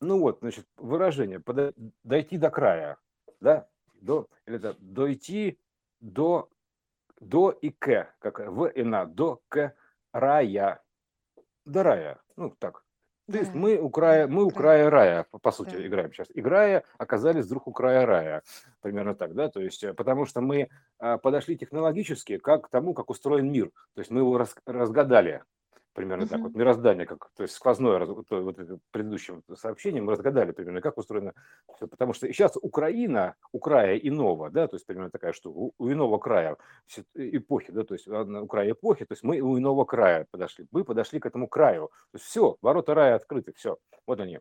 Ну вот, значит, выражение дойти до края, да, до, или это дойти до, до и к, как в и на, до к рая, до рая, ну так. То есть Да, мы у да, края, мы у края рая, по, сути, да. играем сейчас. Играя, оказались вдруг у края рая, примерно так, да, то есть, э, потому что мы а, подошли технологически как к тому, как устроен мир, то есть мы его раз- разгадали, примерно так, вот мироздание, как, то есть сквозное, раз- вот, это предыдущим сообщением мы разгадали примерно, как устроено все, потому что сейчас Украина, у края иного, да, то есть примерно такая штука, у, у иного края си- эпохи, да, то есть у края эпохи, то есть мы у иного края подошли, мы подошли к этому краю, то есть все, ворота рая открыты, все, вот они,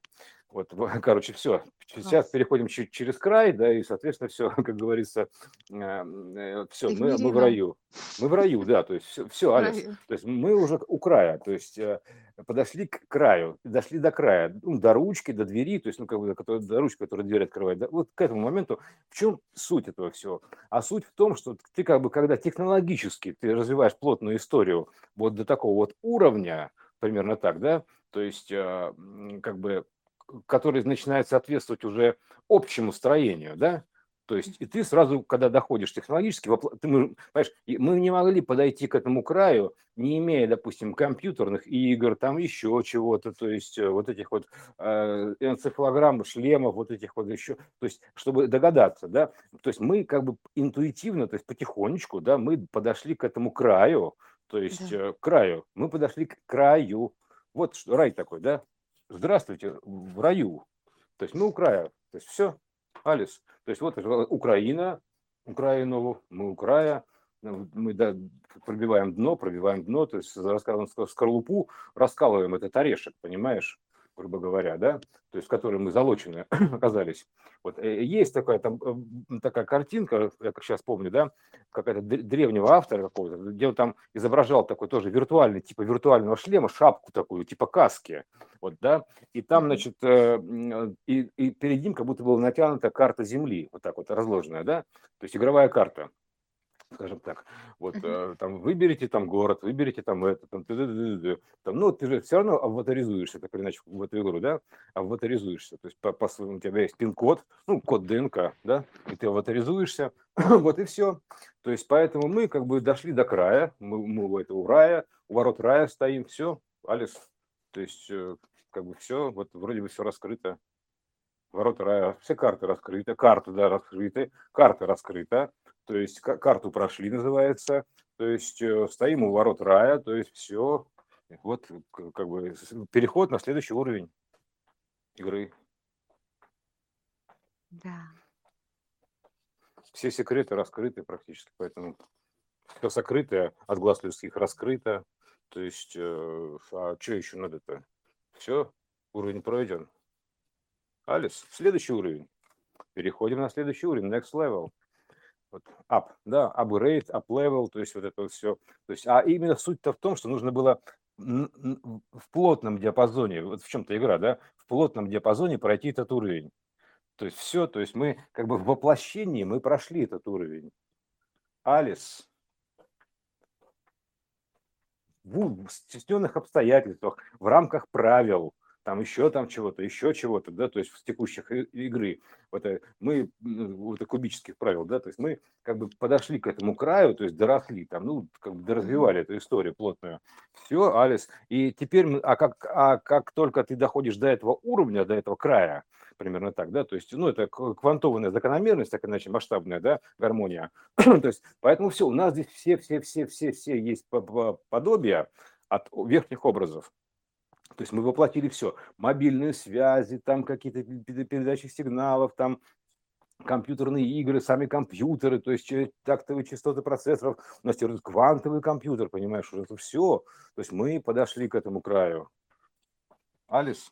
вот, короче, все, сейчас переходим че- через край, да, и, соответственно, все, как говорится, все, Ты в мы, мы в раю, мы в раю, да, то есть все, все, Раю. то есть мы уже у края, то есть э, подошли к краю, дошли до края, ну, до ручки, до двери, то есть, ну, как бы, который- до ручки, которая дверь открывает. да, вот к этому моменту в чем суть этого всего? А суть в том, что ты как бы, когда технологически ты развиваешь плотную историю вот до такого вот уровня, примерно так, да, то есть, э, как бы, который начинает соответствовать уже общему строению, да, то есть, и ты сразу, когда доходишь технологически, ты, мы, понимаешь, мы не могли подойти к этому краю, не имея, допустим, компьютерных игр, там еще чего-то, то есть, э, вот этих вот э, энцефалограмм, шлемов, вот этих вот еще, то есть, чтобы догадаться, да, то есть мы как бы интуитивно, то есть потихонечку, да, мы подошли к этому краю, то есть, Да. э, краю, мы подошли к краю, вот что, рай такой, да, здравствуйте, в раю, то есть мы у края, то есть все, Алис, то есть вот Украина, Украину, мы у края, ну, мы да, пробиваем дно, пробиваем дно, то есть раскалываем ска- скорлупу, раскалываем этот орешек, понимаешь, грубо говоря, да, то есть в которой мы залочены оказались. Вот э, есть такая там э, такая картинка, я как сейчас помню, да, какая-то древнего автора какого-то, где он там изображал такой тоже виртуальный, типа виртуального шлема, шапку такую, типа каски, вот, да, и там, значит, э, и, и перед ним как будто была натянута карта Земли, вот так вот разложенная, да, то есть игровая карта, скажем так. Вот э, там выберите там город, выберите там это, там, там ну ты же все равно аватаризуешься, так или иначе, в эту игру, да, аватаризуешься, то есть по, по у тебя есть пин-код, ну, код ДНК, да, и ты аватаризуешься, вот и все. То есть поэтому мы как бы дошли до края, мы, мы у этого рая, у ворот рая стоим, все, Алис, то есть э, как бы все, вот вроде бы все раскрыто, ворота рая, все карты раскрыты, карты, да, раскрыты, карта раскрыта, то есть ка- карту прошли, называется, то есть э, стоим у ворот рая, то есть все, вот к- как бы переход на следующий уровень игры. Да. Все секреты раскрыты практически, поэтому все сокрытое от глаз людских раскрыто, то есть, э, а что еще надо-то? Все, уровень пройден. Алис, следующий уровень. Переходим на следующий уровень, next level. Вот, up, да, upgrade, up level, то есть вот это вот все. То есть, а именно суть-то в том, что нужно было в плотном диапазоне, вот в чем-то игра, да, в плотном диапазоне пройти этот уровень. То есть все, то есть мы как бы в воплощении мы прошли этот уровень. Алис, в стесненных обстоятельствах, в рамках правил, там еще там чего-то, еще чего-то, да, то есть в текущих игры, вот э, мы, вот кубических правил, да, то есть мы как бы подошли к этому краю, то есть доросли там, ну, как бы доразвивали эту историю плотную. Все, Алис, и теперь, мы, а как, а как только ты доходишь до этого уровня, до этого края, примерно так, да, то есть, ну, это квантованная закономерность, так иначе масштабная, да, гармония, то есть, поэтому все, у нас здесь все, все, все, все, все есть по- по- подобия от верхних образов. То есть мы воплотили все. Мобильные связи, там какие-то пе- передачи сигналов, там компьютерные игры, сами компьютеры, то есть тактовые частоты процессоров. У нас теперь квантовый компьютер, понимаешь, уже это все. То есть мы подошли к этому краю. Алис?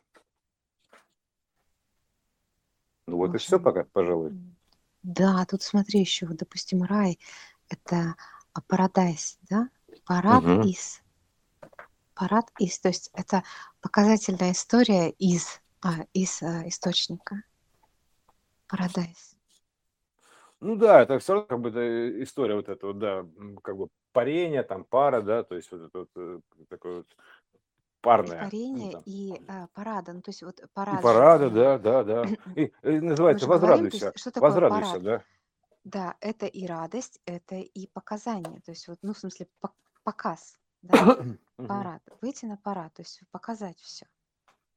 Ну вот и все пока, пожалуй. да, тут смотри еще, вот, допустим, рай – это парадайз, да? Парад из. Парад из, то есть это показательная история из, а, из а, источника. Парадайз. Ну да, это все равно как бы да, история вот этого, да, как бы парения, там пара, да, то есть вот это вот э, такой вот парная. Ну, Творение там. и э, парада. Ну, то есть вот И парад же парада, это, да, да, да. И, и называется же говорим, есть «Возрадуйся», что такое «Возрадуйся», парад? да. Да, это и радость, это и показание. То есть вот, ну, в смысле, пок- показ, да, парад. Выйти на парад, то есть показать все.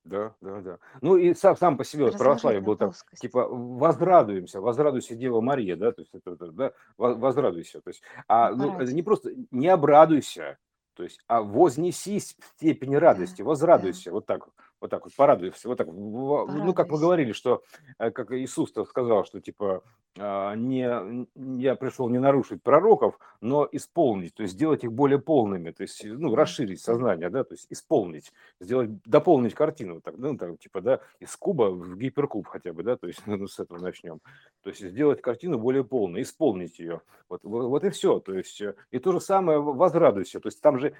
Да, да, да. Ну и сам, сам по себе православие было плоскость. типа, возрадуемся, возрадуйся, Дева Мария, да, то есть это, да, во- возрадуйся, то есть, а, ну, это не просто не обрадуйся, то есть, а вознесись в степень радости, Да, да. возрадуйся, вот так, вот так вот, порадуйся, вот так, вот. Во- ну, как мы Порадуйся. говорили, что, э, как Иисус сказал, что, типа, а, не, я пришел не нарушить пророков, но исполнить, то есть сделать их более полными, то есть, ну, Да, расширить сознание, да, то есть исполнить сделать, дополнить картину, вот так, ну, так, типа, да, из куба в гиперкуб хотя бы, да, то есть, ну, с этого начнем. То есть сделать картину более полной, исполнить ее. Вот, вот, вот и все. То есть, э, и то же самое возрадуйся. То есть там же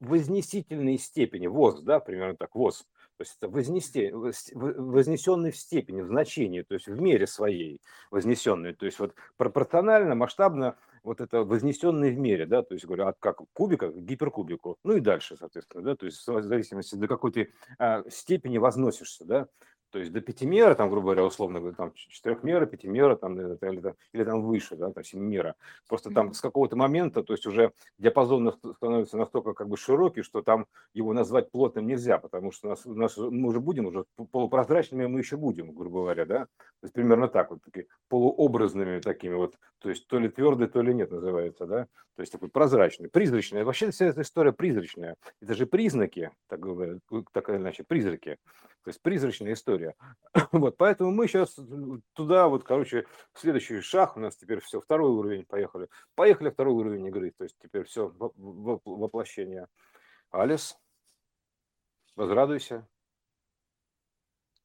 вознесительные степени, воз, да, примерно так, воз. То есть это вознести, вознесенный в степени, в значении, то есть в мере своей вознесенный. То есть вот пропорционально, масштабно вот это вознесенный в мере, да, то есть говорю, от как кубика к гиперкубику, ну и дальше, соответственно, да, то есть в зависимости до какой ты а, степени возносишься, да, то есть до пятимера, там, грубо говоря, условно говоря, там четырехмера, пятимера, там, э, или, там, или там выше, да, там, семимера. Просто там с какого-то момента, то есть уже диапазон становится настолько как бы широкий, что там его назвать плотным нельзя, потому что нас, нас мы уже будем, уже полупрозрачными мы еще будем, грубо говоря, да, то есть примерно так вот, такие полуобразными такими вот, то есть то ли твердый, то ли нет называется, да, то есть такой прозрачный, призрачный. Вообще вся эта история призрачная. Это же признаки, так так или иначе, призраки. То есть призрачная история. Вот, поэтому мы сейчас туда, вот, короче, следующий шаг у нас теперь все, второй уровень, поехали. Поехали второй уровень игры, то есть теперь все воплощение. Алис, возрадуйся.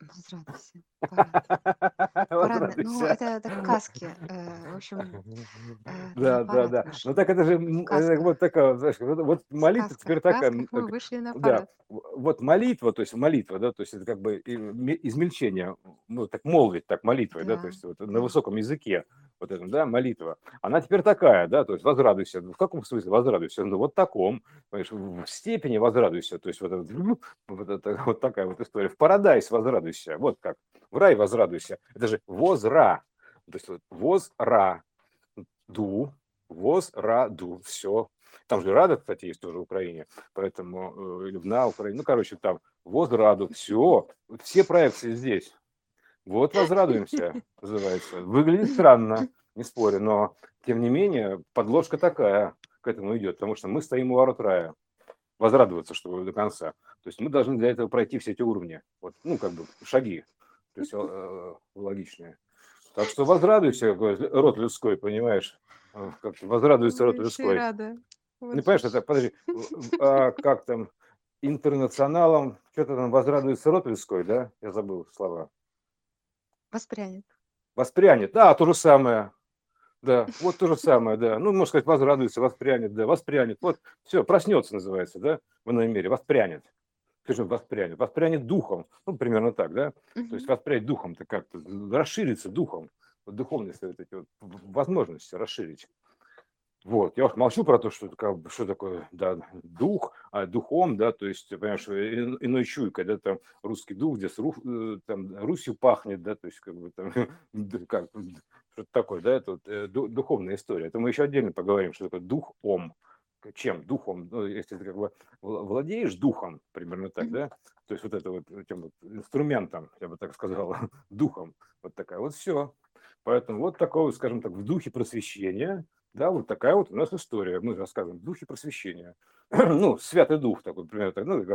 Возрадуйся. Парад. Парадный. Ну, Возрадуйся. это, это сказки. э, В общем, э, Да, да, да. Ну так это же вот такая, знаешь, вот, молитва теперь такая, мы как- вышли на да, парад. в- вот молитва, то есть молитва, да, то есть это как бы измельчение, ну так молвить, так молитвой, да, то Да, есть вот на да. высоком языке, вот этом, да, молитва. Она теперь такая, да, то есть возрадуйся. В каком смысле возрадуйся? Ну вот таком, понимаешь, в степени возрадуйся, то есть вот, вот, это, вот такая вот история. В парадайс возрадуйся, вот как, в рай возрадуйся. Это же возра, то есть вот возра, ду, возраду, все. Там же Рада, кстати, есть тоже в Украине, поэтому, э, или на Украине, ну, короче, там возраду, все, все проекции здесь. Вот возрадуемся, называется. Выглядит странно, не спорю, но, тем не менее, подложка такая к этому идет, потому что мы стоим у ворот рая. Возрадоваться, что до конца. То есть мы должны для этого пройти все эти уровни. Вот, ну, как бы шаги, то есть э, логичные. Так что возрадуйся, род людской, понимаешь? Э, Как возрадуется род Ой, людской. рада. Ну, Вот понимаешь, это, подожди, а как там, интернационалом, что-то там возрадуется род людской, да? Я забыл слова. Воспрянет. Воспрянет, да, то же самое. Да, вот то же самое, да. Ну, можно сказать, возрадуется, воспрянет, да, воспрянет. Вот, все, проснется, называется, да, в иной мере, воспрянет. Скажи, воспрянет. Воспрянет духом. Ну, примерно так, да. То есть воспрянет духом-то как-то, расширится духом. Вот духовность, вот эти вот возможности расширить. Вот, я уж молчу про то, что, как что такое, да, дух, а духом, да, то есть, понимаешь, и- иной чуйкой, да, там русский дух, здесь ру, э, там, Русью пахнет, да, то есть, как бы там, как, что-то такое, да, это вот, э, ду- духовная история. Это мы еще отдельно поговорим, что такое дух ом. Чем? Духом. Ну, если ты как бы вла- владеешь духом, примерно так, да, то есть вот это вот этим вот инструментом, я бы так сказал, духом, вот такая вот все. Поэтому вот такого, скажем так, в духе просвещения, да, вот такая вот у нас история. Мы рассказываем в духе просвещения. Ну, Святый Дух такой, примерно так, ну,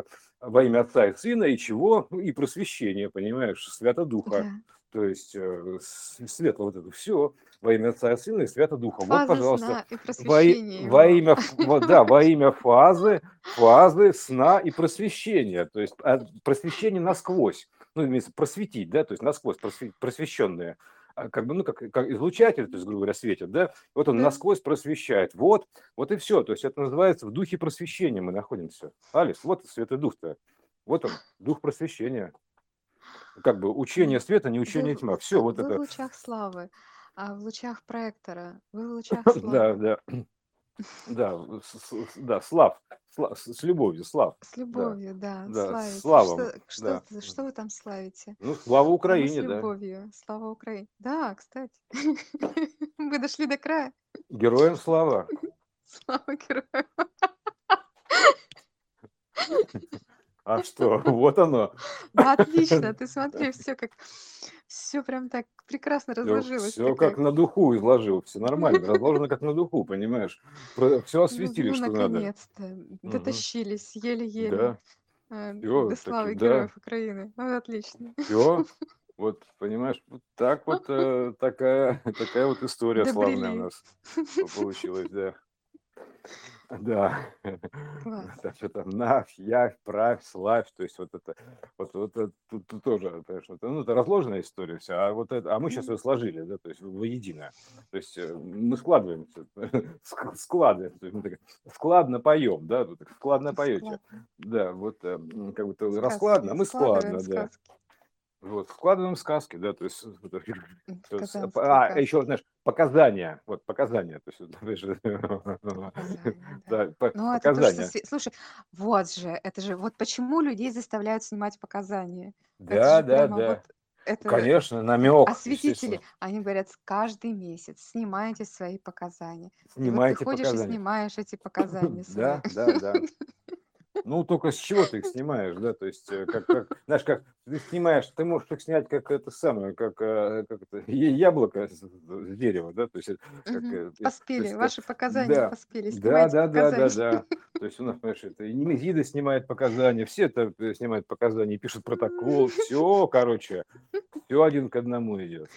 во имя Отца и Сына, и чего? Ну, и просвещение, понимаешь, Свято Духа. Да. То есть э, светло вот это все во имя Отца и Сына и Свято Духа. Вот, Фаза пожалуйста, сна и во, во имя, вот, да, во имя фазы, фазы сна и просвещения. То есть а, просвещение насквозь. Ну, имеется просветить, да, то есть насквозь просве- просвещенные. А, Как бы, ну, как, как излучатель, то есть, грубо говоря, светит, да, вот он насквозь просвещает. Вот, вот и все. То есть это называется в духе просвещения мы находимся. Алис, вот Святой Дух-то. Вот он, дух просвещения. Как бы учение света, не учение в- тьма. Все, вот вы в это. лучах славы, а в лучах проектора, вы в лучах славы. да. Да, с, с- да, Слав, Сла- с, с любовью, Слав, С да, любовью, да, да, с славите. Славом, Что, что, да. т- что вы там славите? Ну, слава А мы с Украине, да. любовью. Слава Украине. Да, кстати. Мы дошли до края. Героям слава. Слава героям. А что, вот оно. Да, отлично. Ты смотри, все как... Все прям так прекрасно разложилось. Все как на духу изложил, все нормально, разложено как на духу, понимаешь? Все Ну, осветили, ну, что надо. наконец-то. Дотащились еле-еле Да, э, все, до славы да, героев Украины. Ну, отлично. все. Вот, понимаешь, вот так вот э, такая, такая вот история славная у Добрели. нас по- получилась, да. Да. Так что там навь, явь, правь, славь, то есть вот это, вот, вот это, тут, тут тоже, понимаешь, вот, ну, это разложенная история вся, а вот это, а мы сейчас ее сложили, да, то есть воедино. То есть э, мы складываемся, ск- складываем, то есть мы так складно поем, да, так складно поете. Да, вот э, как бы то Сказки. раскладно, а мы Складываем складно, да. Вот, складываем сказки, да, то есть, то есть, а, а, еще, знаешь, показания, вот, показания, то есть, Показания, да, да. Ну, это тоже... со показания. сви- Слушай, вот же, это же... Вот почему людей заставляют снимать показания. Это Да, да, да. вот... Это Конечно, намек, осветители. Они говорят, каждый месяц снимайте свои показания. И вот ты Снимайте ходишь и показания. снимаешь эти показания. Да, да, да. Ну, только с чего ты их снимаешь, да, то есть, э, как, как, знаешь, как ты снимаешь, ты можешь их снять как это самое, как, э, как это, яблоко с, с дерева, да, то есть, это как, э, то Поспели, есть, ваши показания да, поспели. да, да, да, да, да, то есть у нас, понимаешь, это и Немезида снимает показания, все это э, снимают показания, пишут протокол, все, короче, все один к одному идет.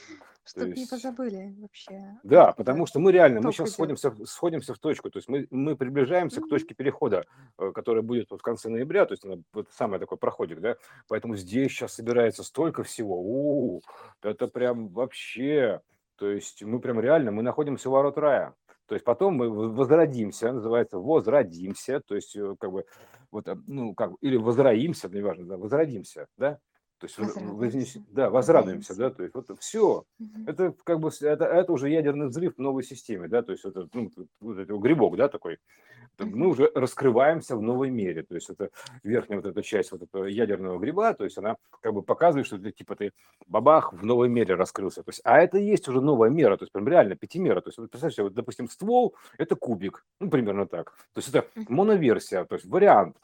То Чтоб не есть, позабыли вообще, да, потому что мы реально, мы сейчас идет. сходимся, сходимся в точку, то есть мы, мы приближаемся к Мгм. точке перехода, э, которая будет вот в конце ноября, то есть она вот самый такой проходик, да, поэтому здесь сейчас собирается столько всего, у это прям вообще, то есть мы прям реально, мы находимся у ворот рая, то есть потом мы возродимся, называется возродимся, то есть э, как бы вот, э, ну как, или возроимся, неважно, да, возродимся, да, то есть вознес- да, возрадуемся, да, то есть вот все, Мгм. это как бы это, это уже ядерный взрыв в новой системе, да, то есть это ну, вот это грибок, да, такой. Это Мы уже раскрываемся в новой мере, то есть это верхняя вот эта часть вот этого ядерного гриба, то есть она как бы показывает, что ты типа ты бабах в новой мере раскрылся, то есть, а это и есть уже новая мера, то есть прям реально пятимера, то есть вот представь себе, вот, допустим, ствол это кубик, ну примерно так, то есть это моноверсия, то есть вариант,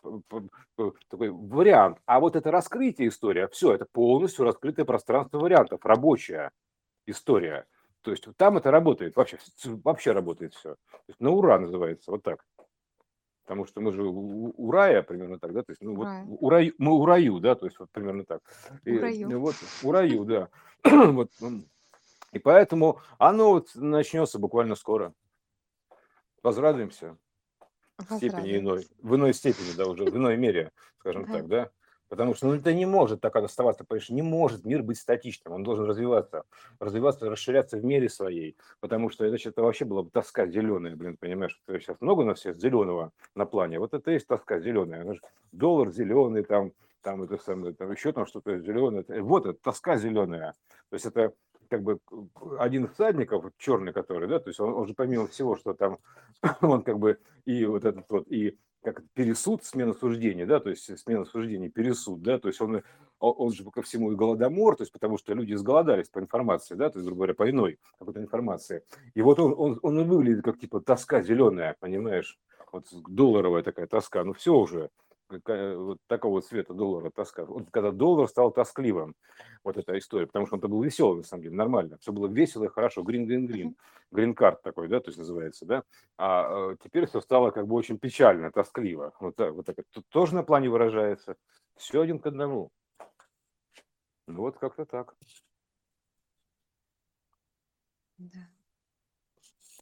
такой вариант, а вот это раскрытие история, все, это полностью раскрытое пространство вариантов, рабочая история. То есть там это работает, вообще, вообще работает все. На ура называется, вот так. Потому что мы же у, у рая примерно так, да, то есть ну, вот у раю, мы у раю, да, то есть вот примерно так. И, У раю. и вот у раю, да. вот, м, и поэтому оно вот начнется буквально скоро. Возрадуемся в степени иной, Возрадуемся. в иной степени, да, уже в иной мере, скажем так, да. Потому что ну, это не может так оставаться, понимаешь, не может мир быть статичным, он должен развиваться, развиваться, расширяться в мере своей, потому что иначе это вообще была бы тоска зеленая, блин, понимаешь, сейчас много на всех зеленого на плане, вот это и есть тоска зеленая, доллар зеленый, там, там это самое, там еще там что-то зеленое, вот это тоска зеленая, то есть это как бы один из всадников, черный который, да, то есть он, он же помимо всего, что там, он как бы и вот этот вот, и как пересуд, смена суждений, да, то есть смена суждений, пересуд, да, то есть он, он, же ко всему и голодомор, то есть потому что люди изголодались по информации, да, то есть, грубо говоря, по иной какой-то информации. И вот он, он, он и выглядит как типа тоска зеленая, понимаешь, вот долларовая такая тоска, ну все уже, вот такого цвета доллара тоска. Вот когда доллар стал тоскливым, вот эта история, потому что он-то был веселый, на самом деле, нормально, все было весело и хорошо, грин, грин, грин, грин-карт такой, да, то есть называется, да, а э, теперь все стало как бы очень печально, тоскливо, вот так, вот так. Тут тоже на плане выражается, все один к одному. Ну вот как-то так. Да.